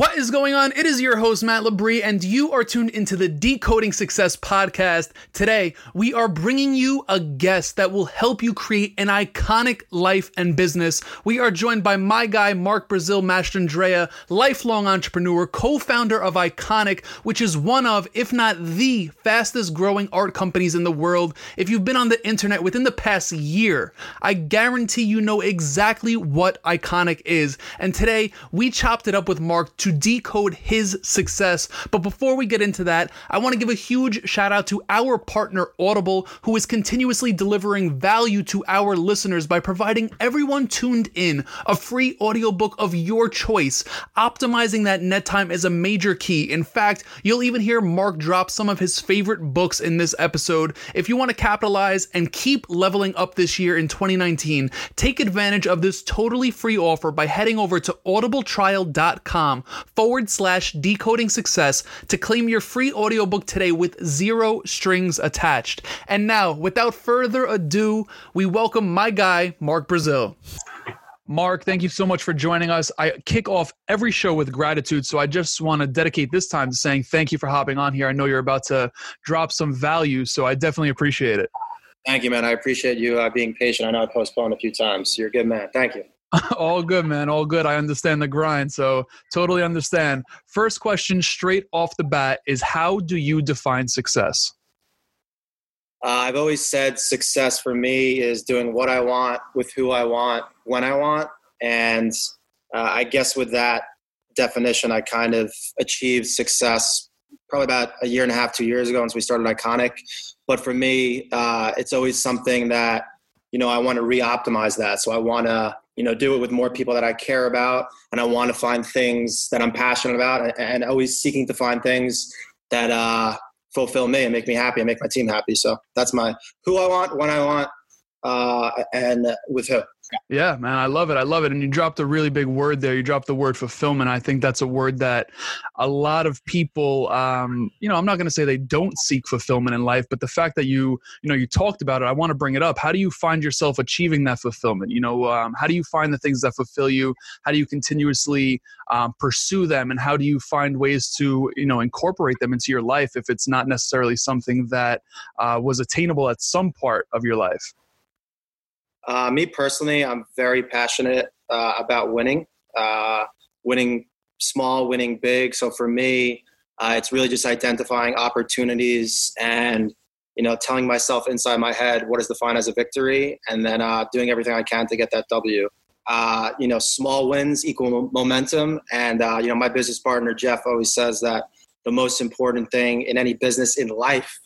What is going on? It is your host, Matt Labrie, and you are tuned into the Decoding Success podcast. Today, we are bringing you a guest that will help you create an iconic life and business. We are joined by my guy, Mark Brazil Mastrandrea, lifelong entrepreneur, co founder of Iconick, which is one of, if not the fastest growing art companies in the world. If you've been on the internet within the past year, I guarantee you know exactly what Iconick is. And today, we chopped it up with Mark to decode his success. But before we get into that, I want to give a huge shout out to our partner Audible, who is continuously delivering value to our listeners by providing everyone tuned in a free audiobook of your choice. Optimizing that net time is a major key. In fact, you'll even hear Mark drop some of his favorite books in this episode. If you want to capitalize and keep leveling up this year in 2019, take advantage of this totally free offer by heading over to audibletrial.com forward slash decoding success to claim your free audiobook today with zero strings attached. And now, without further ado, we welcome my guy, Mark Brazil. Mark, thank you so much for joining us. I kick off every show with gratitude, so I just want to dedicate this time to saying thank you for hopping on here. I know you're about to drop some value, so I definitely appreciate it. Thank you, man. I appreciate you uh, being patient. I know I postponed a few times. You're a good man. Thank you. all good, man. All good. I understand the grind. So totally understand. First question straight off the bat is how do you define success? Uh, I've always said success for me is doing what I want with who I want when I want. And uh, I guess with that definition, I kind of achieved success probably about a year and a half, two years ago once we started Iconick. But for me, uh, it's always something that, you know, I want to re optimize that. So I want to you know do it with more people that i care about and i want to find things that i'm passionate about and, always seeking to find things that uh, fulfill me and make me happy and make my team happy. So that's my who i want when i want uh, and with who yeah, man, I love it. I love it. And you dropped a really big word there. You dropped the word fulfillment. I think that's a word that a lot of people, um, you know, I'm not going to say they don't seek fulfillment in life, but the fact that you, you know, you talked about it, I want to bring it up. How do you find yourself achieving that fulfillment? You know, um, how do you find the things that fulfill you? How do you continuously um, pursue them? And how do you find ways to, you know, incorporate them into your life if it's not necessarily something that uh, was attainable at some part of your life? Uh, me personally, I'm very passionate uh, about winning, uh, winning small, winning big. So for me, uh, it's really just identifying opportunities and you know telling myself inside my head what is defined as a victory, and then uh, doing everything I can to get that W. Uh, you know, small wins equal momentum, and you know my business partner Jeff always says that the most important thing in any business in life,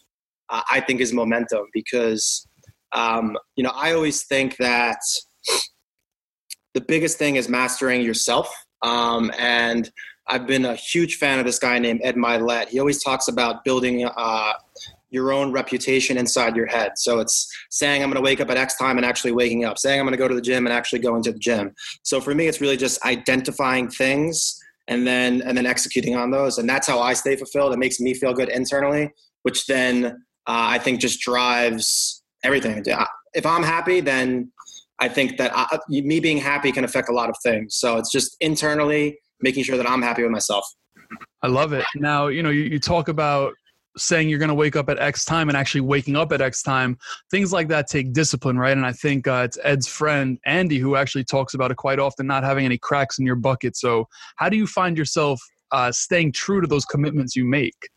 I think, is momentum because um, you know, I always think that the biggest thing is mastering yourself. Um, and I've been a huge fan of this guy named Ed Mylett. He always talks about building uh, your own reputation inside your head. So it's saying I'm going to wake up at X time and actually waking up, saying I'm going to go to the gym and actually going to the gym. So for me, it's really just identifying things and then and then executing on those, and that's how I stay fulfilled. It makes me feel good internally, which then uh, I think just drives everything. If I'm happy, then I think that I, me being happy can affect a lot of things. So it's just internally making sure that I'm happy with myself. I love it. Now, you know, you, you talk about saying you're going to wake up at X time and actually waking up at X time. Things like that take discipline, right? And I think uh, it's Ed's friend, Andy, who actually talks about it quite often, not having any cracks in your bucket. So, how do you find yourself uh, staying true to those commitments you make?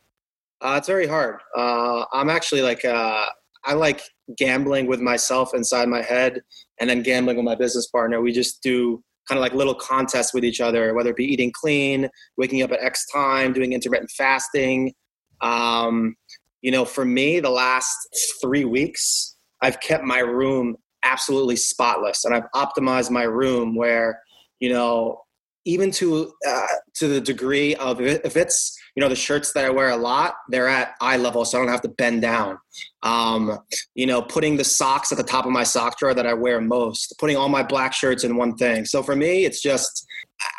Uh, it's very hard. Uh, I'm actually like, uh, I like gambling with myself inside my head and then gambling with my business partner. We just do kind of like little contests with each other, whether it be eating clean, waking up at X time, doing intermittent fasting. Um, you know, for me, the last three weeks, I've kept my room absolutely spotless and I've optimized my room where, you know, even to uh, to the degree of if it's you know the shirts that I wear a lot, they're at eye level, so I don't have to bend down. Um, you know, putting the socks at the top of my sock drawer that I wear most, putting all my black shirts in one thing. So for me, it's just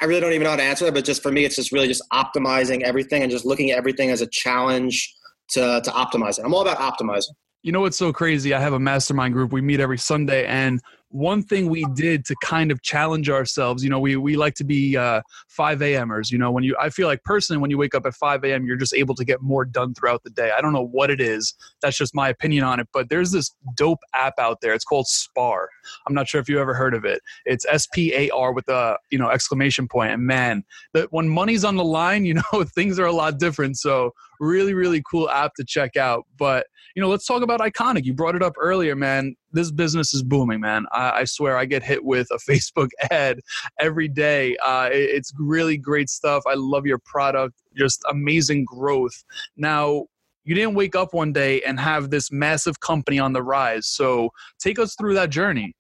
I really don't even know how to answer that, but just for me, it's just really just optimizing everything and just looking at everything as a challenge to to optimize it. I'm all about optimizing. You know what's so crazy? I have a mastermind group. We meet every Sunday, and one thing we did to kind of challenge ourselves, you know, we, we like to be uh, 5 a.m.ers. You know, when you, I feel like personally, when you wake up at 5 a.m., you're just able to get more done throughout the day. I don't know what it is. That's just my opinion on it. But there's this dope app out there. It's called Spar. I'm not sure if you ever heard of it. It's S P A R with a, you know, exclamation point. And man, that when money's on the line, you know, things are a lot different. So really, really cool app to check out. But, you know, let's talk about Iconick. You brought it up earlier, man. This business is booming, man. I, I swear I get hit with a Facebook ad every day. Uh, it, it's really great stuff. I love your product, just amazing growth. Now, you didn't wake up one day and have this massive company on the rise. So take us through that journey.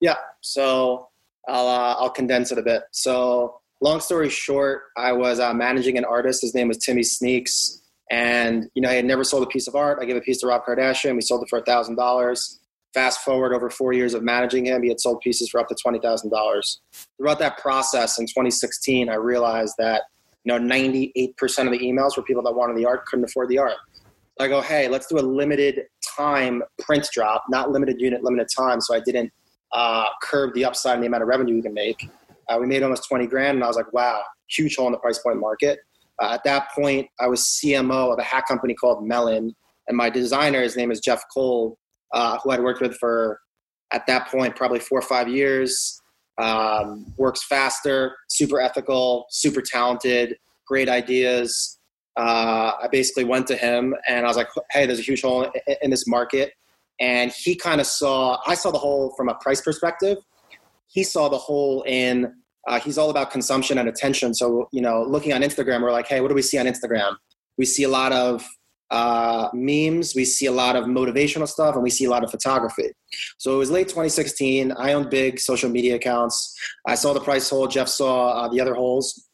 Yeah. So I'll, uh, I'll condense it a bit. So long story short, I was uh, managing an artist. His name was Timmy Sneaks. And, you know, I had never sold a piece of art. I gave a piece to Rob Kardashian. We sold it for $1,000. Fast forward over four years of managing him, he had sold pieces for up to $20,000. Throughout that process in 2016, I realized that, you know, 98% of the emails were people that wanted the art, couldn't afford the art. I go, hey, let's do a limited time print drop, not limited unit, limited time. So I didn't uh, curb the upside and the amount of revenue we can make. Uh, we made almost 20 grand, and I was like, wow, huge hole in the price point market. Uh, at that point, I was CMO of a hack company called Melon, and my designer, his name is Jeff Cole, uh, who I'd worked with for, at that point, probably four or five years. Um, works faster, super ethical, super talented, great ideas. Uh, I basically went to him and I was like, "Hey, there's a huge hole in, in this market," and he kind of saw. I saw the hole from a price perspective. He saw the hole in uh, he's all about consumption and attention. So, you know, looking on Instagram, we're like, hey, what do we see on Instagram? We see a lot of uh, memes, we see a lot of motivational stuff, and we see a lot of photography. So it was late 2016. I owned big social media accounts. I saw the price hole. Jeff saw uh, the other holes.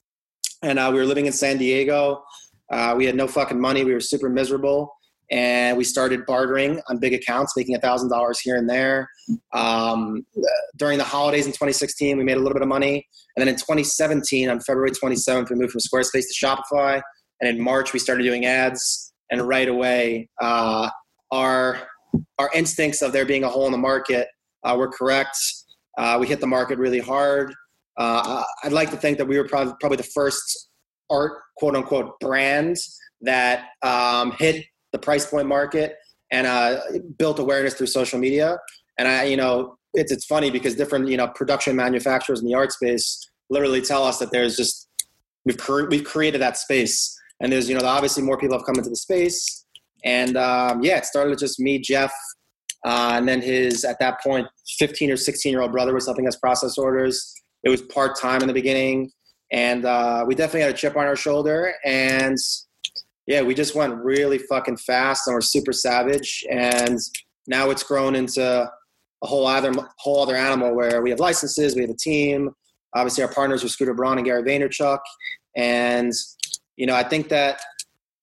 And uh, we were living in San Diego. Uh, we had no fucking money. We were super miserable and we started bartering on big accounts, making $1,000 here and there. Um, during the holidays in 2016, we made a little bit of money. And then in 2017, on February 27th, we moved from Squarespace to Shopify. And in March, we started doing ads. And right away, uh, our, our instincts of there being a hole in the market uh, were correct. Uh, we hit the market really hard. Uh, I'd like to think that we were probably, probably the first art, quote unquote, brand that um, hit the price point market and uh, built awareness through social media. And I, you know, it's it's funny because different you know production manufacturers in the art space literally tell us that there's just we've cre- we've created that space, and there's you know obviously more people have come into the space, and um, yeah, it started with just me, Jeff, uh, and then his at that point 15 or 16 year old brother was helping us process orders. It was part time in the beginning, and uh, we definitely had a chip on our shoulder, and yeah, we just went really fucking fast and we're super savage. And now it's grown into a whole other whole other animal where we have licenses, we have a team. Obviously, our partners are Scooter Braun and Gary Vaynerchuk. And you know, I think that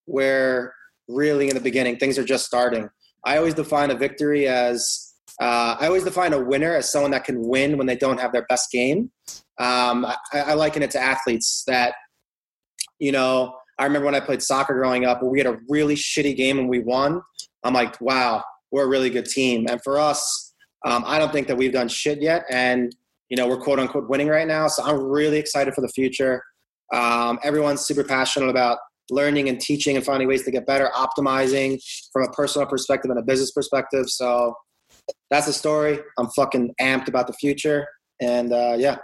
we're really in the beginning. Things are just starting. I always define a victory as uh, I always define a winner as someone that can win when they don't have their best game. Um, I, I liken it to athletes that, you know, I remember when I played soccer growing up, we had a really shitty game and we won. I'm like, wow, we're a really good team. And for us, um, I don't think that we've done shit yet. And, you know, we're quote unquote winning right now. So I'm really excited for the future. Um, everyone's super passionate about learning and teaching and finding ways to get better, optimizing from a personal perspective and a business perspective. So that's the story. I'm fucking amped about the future. And uh, yeah,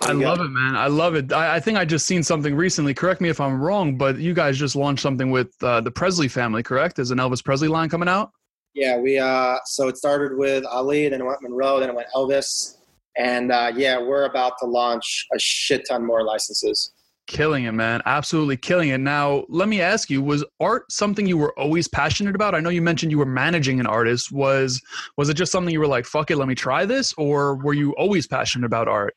I love it, man. I love it. I, I, think I just seen something recently. Correct me if I'm wrong, but you guys just launched something with uh, the Presley family, correct? Is an Elvis Presley line coming out. Yeah, we. Uh, so it started with Ali, then it went Monroe, then it went Elvis, and uh, yeah, we're about to launch a shit ton more licenses. Killing it, man. Absolutely killing it. Now, let me ask you, was art something you were always passionate about? I know you mentioned you were managing an artist. Was was it just something you were like, fuck it, let me try this? Or were you always passionate about art?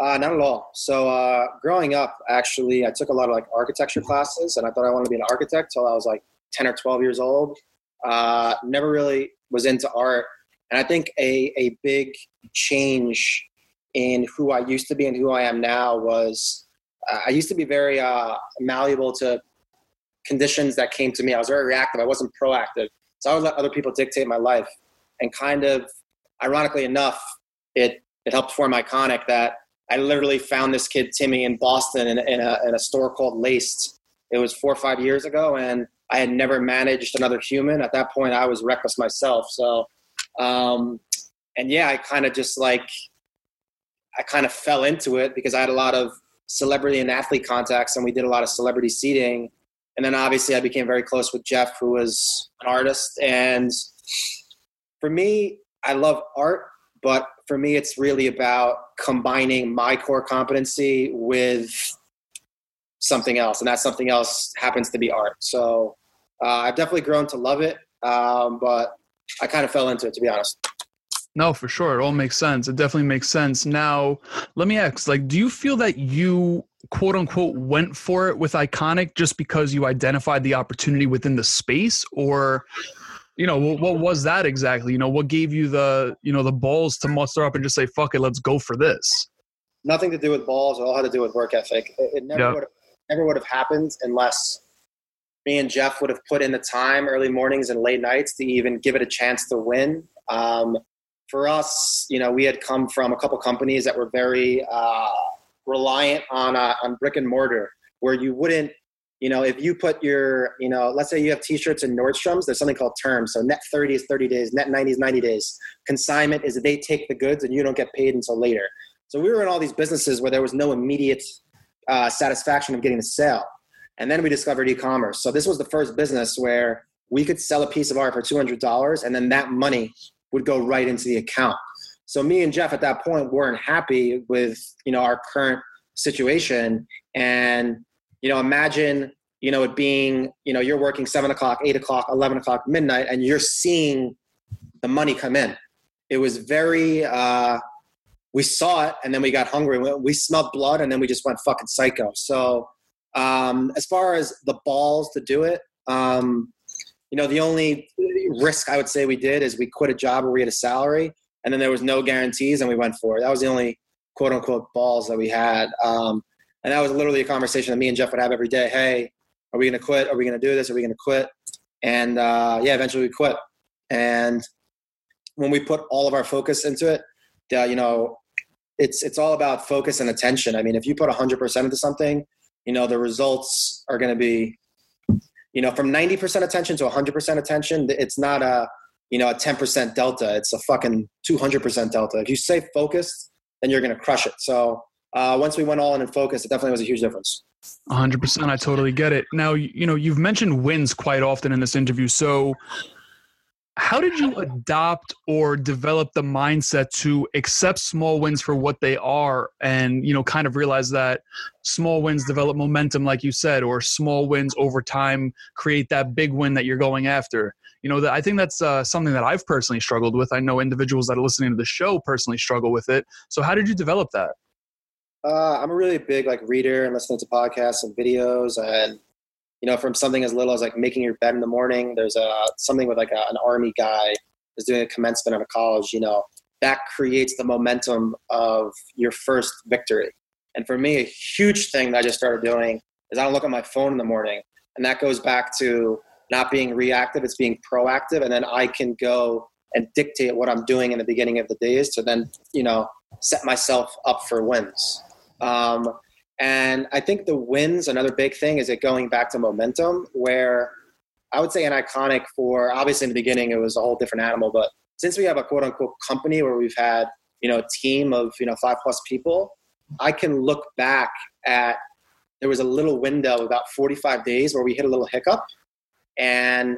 Uh, not at all. So uh, growing up, actually, I took a lot of like architecture classes, and I thought I wanted to be an architect till I was like ten or twelve years old. Uh, never really was into art, and I think a a big change in who I used to be and who I am now was uh, I used to be very uh, malleable to conditions that came to me. I was very reactive. I wasn't proactive, so I would let other people dictate my life, and kind of ironically enough, it it helped form iconic that I literally found this kid Timmy in Boston in, in, a, in a store called Laced. It was four or five years ago, and I had never managed another human. At that point, I was reckless myself. So, um, and yeah, I kind of just like, I kind of fell into it because I had a lot of celebrity and athlete contacts, and we did a lot of celebrity seating. And then obviously, I became very close with Jeff, who was an artist. And for me, I love art, but for me, it's really about combining my core competency with something else, and that something else happens to be art. So uh, I've definitely grown to love it, um, but I kind of fell into it, to be honest. No, for sure. It all makes sense. It definitely makes sense. Now, let me ask like, do you feel that you quote unquote went for it with Iconick just because you identified the opportunity within the space? Or you know what was that exactly? You know what gave you the you know the balls to muster up and just say fuck it let's go for this. Nothing to do with balls. It all had to do with work ethic. It, it never yeah. would have never would have happened unless me and jeff would have put in the time early mornings and late nights to even give it a chance to win. Um, for us you know we had come from a couple companies that were very uh, reliant on uh, on brick and mortar where you wouldn't you know, if you put your, you know, let's say you have t-shirts in Nordstrom's, there's something called terms. So net 30 is 30 days, net 90 is 90 days. Consignment is that they take the goods and you don't get paid until later. So we were in all these businesses where there was no immediate uh, satisfaction of getting the sale. And then we discovered e-commerce. So this was the first business where we could sell a piece of art for $200 and then that money would go right into the account. So me and Jeff at that point weren't happy with, you know, our current situation and you know, imagine, you know, it being, you know, you're working seven o'clock, eight o'clock, 11 o'clock, midnight, and you're seeing the money come in. It was very, uh, we saw it and then we got hungry. We smelled blood and then we just went fucking psycho. So, um, as far as the balls to do it, um, you know, the only risk I would say we did is we quit a job where we had a salary and then there was no guarantees and we went for it. That was the only quote unquote balls that we had. Um, and that was literally a conversation that me and Jeff would have every day. Hey, are we going to quit? Are we going to do this? Are we going to quit? And uh, yeah, eventually we quit. And when we put all of our focus into it, uh, you know, it's it's all about focus and attention. I mean, if you put 100% into something, you know, the results are going to be, you know, from 90% attention to 100% attention. It's not a, you know, a 10% delta. It's a fucking 200% delta. If you stay focused, then you're going to crush it. So uh, once we went all in and focused, it definitely was a huge difference. 100%. I totally get it. Now, you know, you've mentioned wins quite often in this interview. So, how did you adopt or develop the mindset to accept small wins for what they are and you know kind of realize that small wins develop momentum like you said or small wins over time create that big win that you're going after you know i think that's uh, something that i've personally struggled with i know individuals that are listening to the show personally struggle with it so how did you develop that uh, I'm a really big like reader and listening to podcasts and videos, and you know, from something as little as like making your bed in the morning. There's a something with like a, an army guy is doing a commencement at a college. You know, that creates the momentum of your first victory. And for me, a huge thing that I just started doing is I don't look at my phone in the morning, and that goes back to not being reactive; it's being proactive, and then I can go and dictate what I'm doing in the beginning of the days to then you know set myself up for wins. Um, and I think the wins, another big thing, is it going back to momentum, where I would say an iconic for obviously in the beginning it was a whole different animal, but since we have a quote unquote company where we've had you know a team of you know five plus people, I can look back at there was a little window about 45 days where we hit a little hiccup and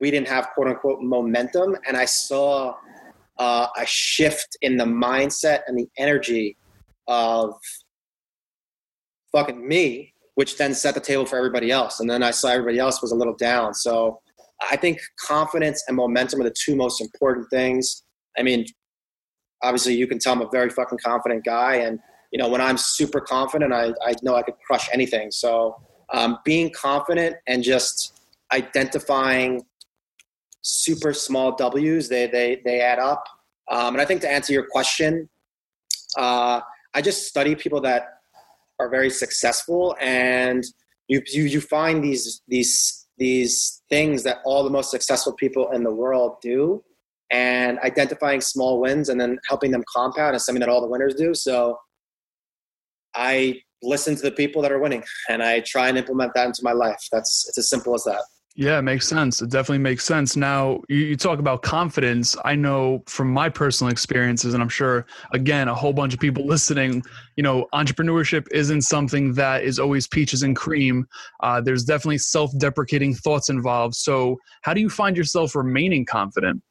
we didn't have quote unquote momentum. And i saw uh, a shift in the mindset and the energy of fucking me, which then set the table for everybody else. And then I saw everybody else was a little down. So I think confidence and momentum are the two most important things. I mean, obviously you can tell I'm a very fucking confident guy and you know, when I'm super confident, I, I know I could crush anything. So um, being confident and just identifying super small W's, they, they, they add up. Um, and I think to answer your question, uh, I just study people that are very successful and you, you, you find these, these, these things that all the most successful people in the world do and identifying small wins and then helping them compound is something that all the winners do. So I listen to the people that are winning and I try and implement that into my life. That's it's as simple as that. Yeah, it makes sense. It definitely makes sense. Now, you, you, talk about confidence. I know from my personal experiences, and I'm sure, again, a whole bunch of people listening, you know, entrepreneurship isn't something that is always peaches and cream. Uh, there's definitely self deprecating thoughts involved. So, how do you find yourself remaining confident?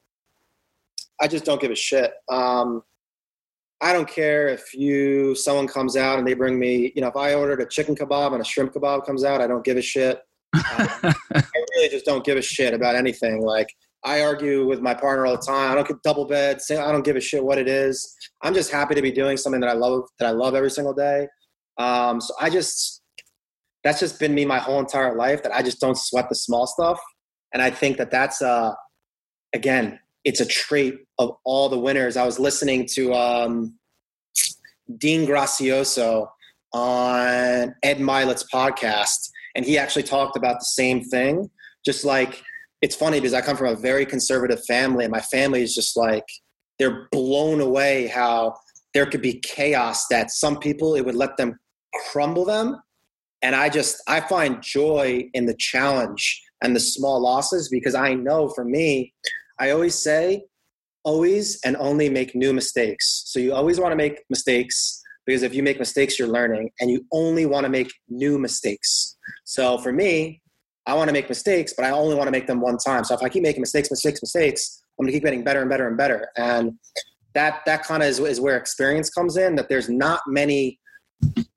I just don't give a shit. Um, I don't care if you someone comes out and they bring me, you know, if I ordered a chicken kebab and a shrimp kebab comes out, I don't give a shit. Um, I really just don't give a shit about anything. Like I argue with my partner all the time. I don't get double bed. I don't give a shit what it is. I'm just happy to be doing something that I love that I love every single day. Um, so I just that's just been me my whole entire life. That I just don't sweat the small stuff, and I think that that's uh again it's a trait of all the winners. I was listening to um, Dean Graziosi on Ed Mylett's podcast, and he actually talked about the same thing. Just like it's funny because I come from a very conservative family, and my family is just like they're blown away how there could be chaos that some people it would let them crumble them. And I just I find joy in the challenge and the small losses because I know for me, I always say, always and only make new mistakes. So you always want to make mistakes because if you make mistakes, you're learning, and you only want to make new mistakes. So for me, I want to make mistakes, but I only want to make them one time. So if I keep making mistakes, mistakes, mistakes, I'm going to keep getting better and better and better. And that that kind of is, is where experience comes in. That there's not many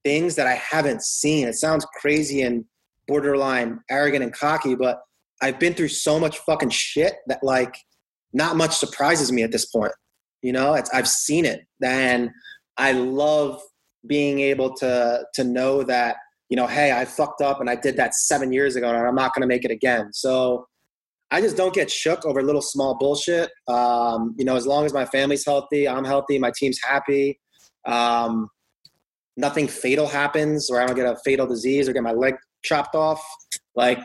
things that I haven't seen. It sounds crazy and borderline arrogant and cocky, but I've been through so much fucking shit that like not much surprises me at this point. You know, I've seen it, and I love being able to to know that you know, hey, I fucked up and I did that seven years ago, and I'm not going to make it again. So I just don't get shook over little small bullshit. Um, you know, as long as my family's healthy, I'm healthy, my team's happy. Um, nothing fatal happens, or I don't get a fatal disease or get my leg chopped off. Like,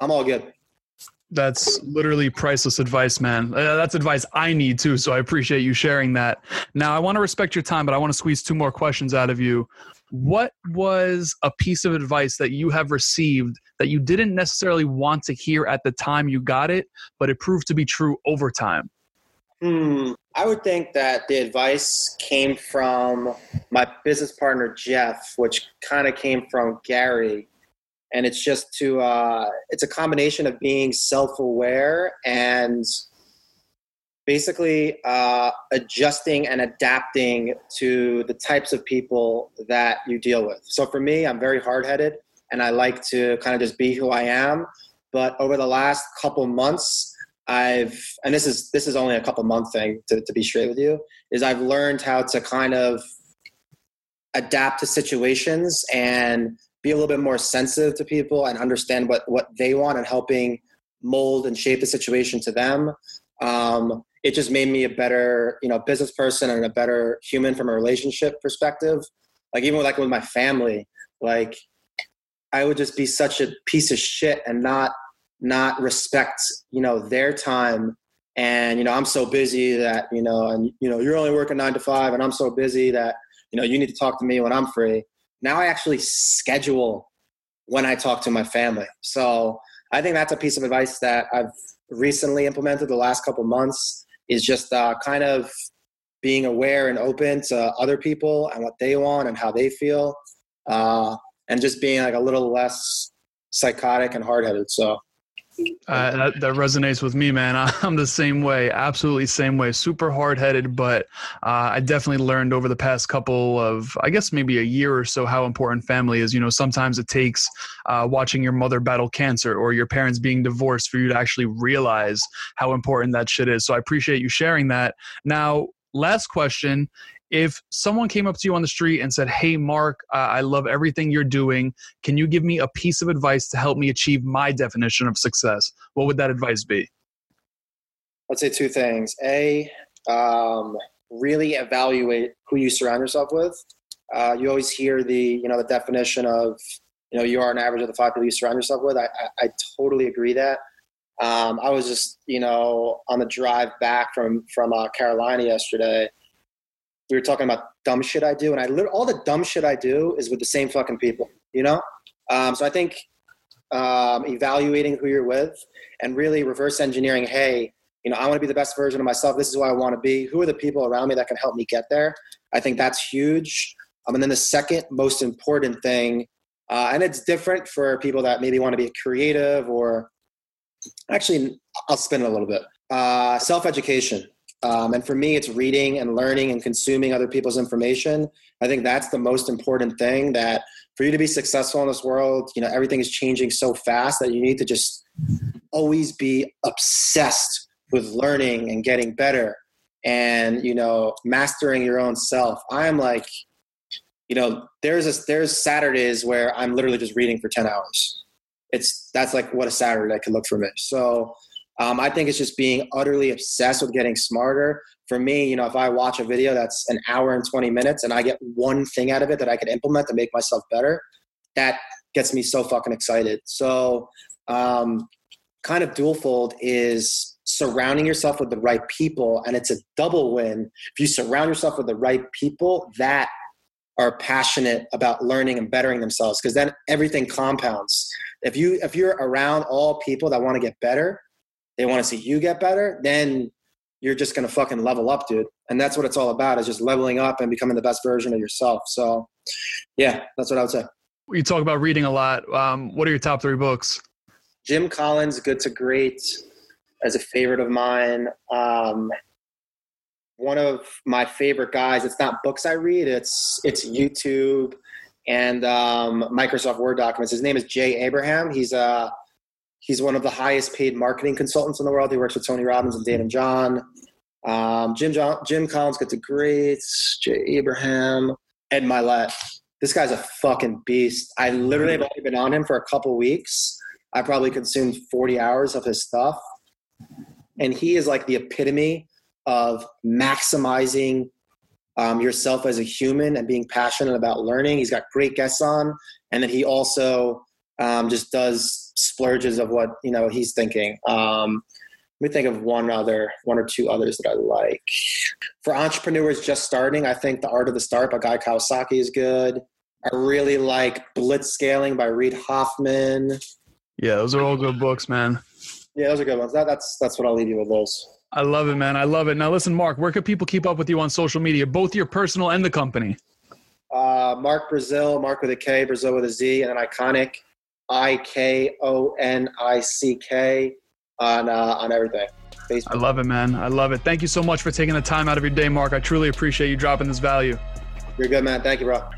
I'm all good. That's literally priceless advice, man. Uh, that's advice I need too. So I appreciate you sharing that. Now, I want to respect your time, but I want to squeeze two more questions out of you. What was a piece of advice that you have received that you didn't necessarily want to hear at the time you got it, but it proved to be true over time? Hmm. I would think that the advice came from my business partner, Jeff, which kind of came from Gary and it's just to uh, it's a combination of being self-aware and basically uh, adjusting and adapting to the types of people that you deal with. So for me i'm very hard-headed and i like to kind of just be who i am. But over the last couple months i've and this is this is only a couple month thing to, to be straight with you is i've learned how to kind of adapt to situations and be a little bit more sensitive to people and understand what what they want and helping mold and shape the situation to them. Um, it just made me a better you know business person and a better human from a relationship perspective. Like even with, like with my family, like I would just be such a piece of shit and not not respect you know their time and you know i'm so busy that you know and you know you're only working nine to five and i'm so busy that you know you need to talk to me when i'm free now I actually schedule when I talk to my family. So I think that's a piece of advice that I've recently implemented the last couple months is just uh, kind of being aware and open to other people and what they want and how they feel, uh, and just being like a little less psychotic and hard headed. So uh, that, that resonates with me, man. I'm the same way, absolutely same way. Super hard headed, but uh, I definitely learned over the past couple of, I guess, maybe a year or so, how important family is. You know, sometimes it takes uh, watching your mother battle cancer or your parents being divorced for you to actually realize how important that shit is. So I appreciate you sharing that. Now, last question if someone came up to you on the street and said, Hey, Mark, uh, I love everything you're doing. Can you give me a piece of advice to help me achieve my definition of success? What would that advice be? I'd say two things. A, um, really evaluate who you surround yourself with. Uh, you always hear the, you know, the definition of, you know, you are an average of the five people you surround yourself with. I, I, I totally agree that. Um, I was just, you know, on the drive back from from uh, Carolina yesterday. We were talking about dumb shit I do, and I literally all the dumb shit I do is with the same fucking people, you know. Um, so I think um, evaluating who you're with and really reverse engineering. Hey, you know, I want to be the best version of myself. This is who I want to be. Who are the people around me that can help me get there? I think that's huge. Um, and then the second most important thing, uh, and it's different for people that maybe want to be creative or actually, I'll spin it a little bit. Uh, Self education. Um, and for me, it's reading and learning and consuming other people's information. I think that's the most important thing that for you to be successful in this world, you know, everything is changing so fast that you need to just always be obsessed with learning and getting better and, you know, mastering your own self. I am like, you know, there's a, there's Saturdays where I'm literally just reading for 10 hours it's that's like what a Saturday could look for me. So um, I think it's just being utterly obsessed with getting smarter. For me, you know, if I watch a video that's an hour and 20 minutes and I get one thing out of it that I can implement to make myself better, that gets me so fucking excited. So, um, kind of dual fold is surrounding yourself with the right people, and it's a double win. If you surround yourself with the right people, that are passionate about learning and bettering themselves, because then everything compounds if you if you're around all people that want to get better, they want to see you get better, then you're just gonna fucking level up, dude. And that's what it's all about is just leveling up and becoming the best version of yourself. So yeah, that's what I would say. You talk about reading a lot. Um, what are your top three books? Jim Collins, Good to Great, as a favorite of mine. Um, one of my favorite guys. It's not books I read. It's it's YouTube and um, Microsoft Word documents. His name is Jay Abraham. He's uh, he's one of the highest paid marketing consultants in the world. He works with Tony Robbins and Daymond John. Um, Jim John, Jim Collins got the greats. Jay Abraham, Ed Mylett. This guy's a fucking beast. I literally have only been on him for a couple weeks. I probably consumed 40 hours of his stuff. And he is like the epitome of maximizing um, yourself as a human and being passionate about learning. He's got great guests on, and then he also um, just does splurges of what you know he's thinking. Um, let me think of one other, one or two others that I like. For entrepreneurs just starting, I think The Art of the Start by Guy Kawasaki is good. I really like Blitz Scaling by Reid Hoffman. Yeah, those are all good books, man. Yeah, those are good ones. That, that's that's what I'll leave you with those. I love it, man. I love it. Now, listen, Mark, where can people keep up with you on social media, both your personal and the company? Uh, Mark Brazil, Mark with a K, Brazil with a Z, and then Iconick, I K O N I C K on uh, on everything. Facebook. I love it, man. I love it. Thank you so much for taking the time out of your day, Mark. I truly appreciate you dropping this value. You're good, man. Thank you, bro.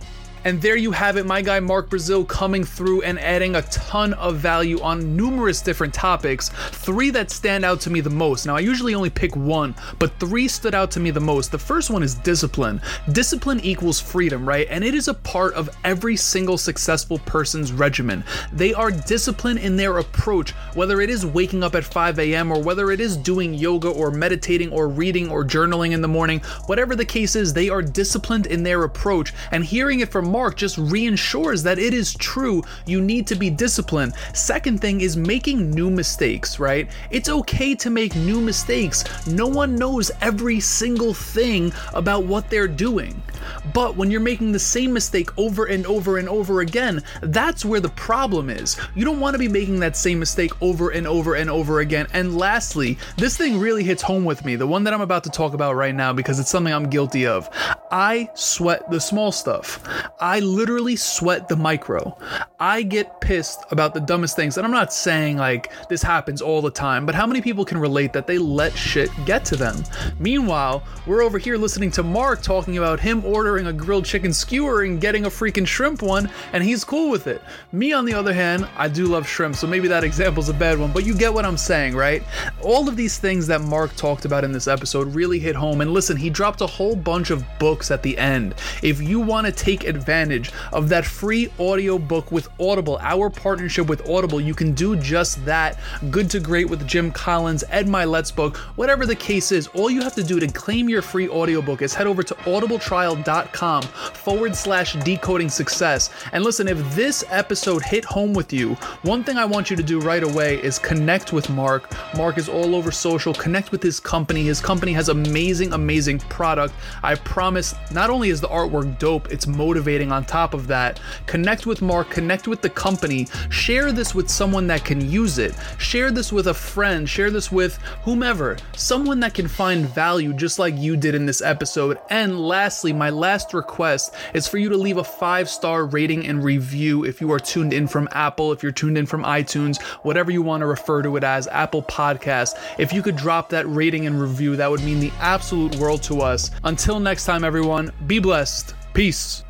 And there you have it, my guy Mark Brazil coming through and adding a ton of value on numerous different topics. Three that stand out to me the most. Now, I usually only pick one, but three stood out to me the most. The first one is discipline. Discipline equals freedom, right? And it is a part of every single successful person's regimen. They are disciplined in their approach, whether it is waking up at 5 a.m. or whether it is doing yoga or meditating or reading or journaling in the morning. Whatever the case is, they are disciplined in their approach. And hearing it from Mark just reinsures that it is true. You need to be disciplined. Second thing is making new mistakes, right? It's okay to make new mistakes. No one knows every single thing about what they're doing. But when you're making the same mistake over and over and over again, that's where the problem is. You don't want to be making that same mistake over and over and over again. And lastly, this thing really hits home with me, the one that I'm about to talk about right now, because it's something I'm guilty of. I sweat the small stuff. I literally sweat the micro. I get pissed about the dumbest things. And I'm not saying like this happens all the time, but how many people can relate that they let shit get to them? Meanwhile, we're over here listening to Mark talking about him or ordering a grilled chicken skewer and getting a freaking shrimp one, and he's cool with it. Me, on the other hand, I do love shrimp, so maybe that example's a bad one, but you get what I'm saying, right? All of these things that Mark talked about in this episode really hit home. And listen, he dropped a whole bunch of books at the end. If you want to take advantage of that free audio book with Audible, our partnership with Audible, you can do just that. Good to Great with Jim Collins, Ed Mylett's book, whatever the case is, all you have to do to claim your free audiobook is head over to audibletrial.com forward slash decoding success. And listen, if this episode hit home with you, one thing I want you to do right away is connect with Mark. Mark is all over social. Connect with his company. His company has amazing, amazing product. I promise, not only is the artwork dope, it's motivating on top of that. Connect with Mark, connect with the company, share this with someone that can use it, share this with a friend, share this with whomever, someone that can find value just like you did in this episode. And lastly, my last request is for you to leave a five star rating and review if you are tuned in from Apple, if you're tuned in from iTunes, whatever you want to refer to it as, Apple Podcast. If you could drop that rating and review, that would mean the absolute world to us. Until next time, everyone, be blessed. Peace.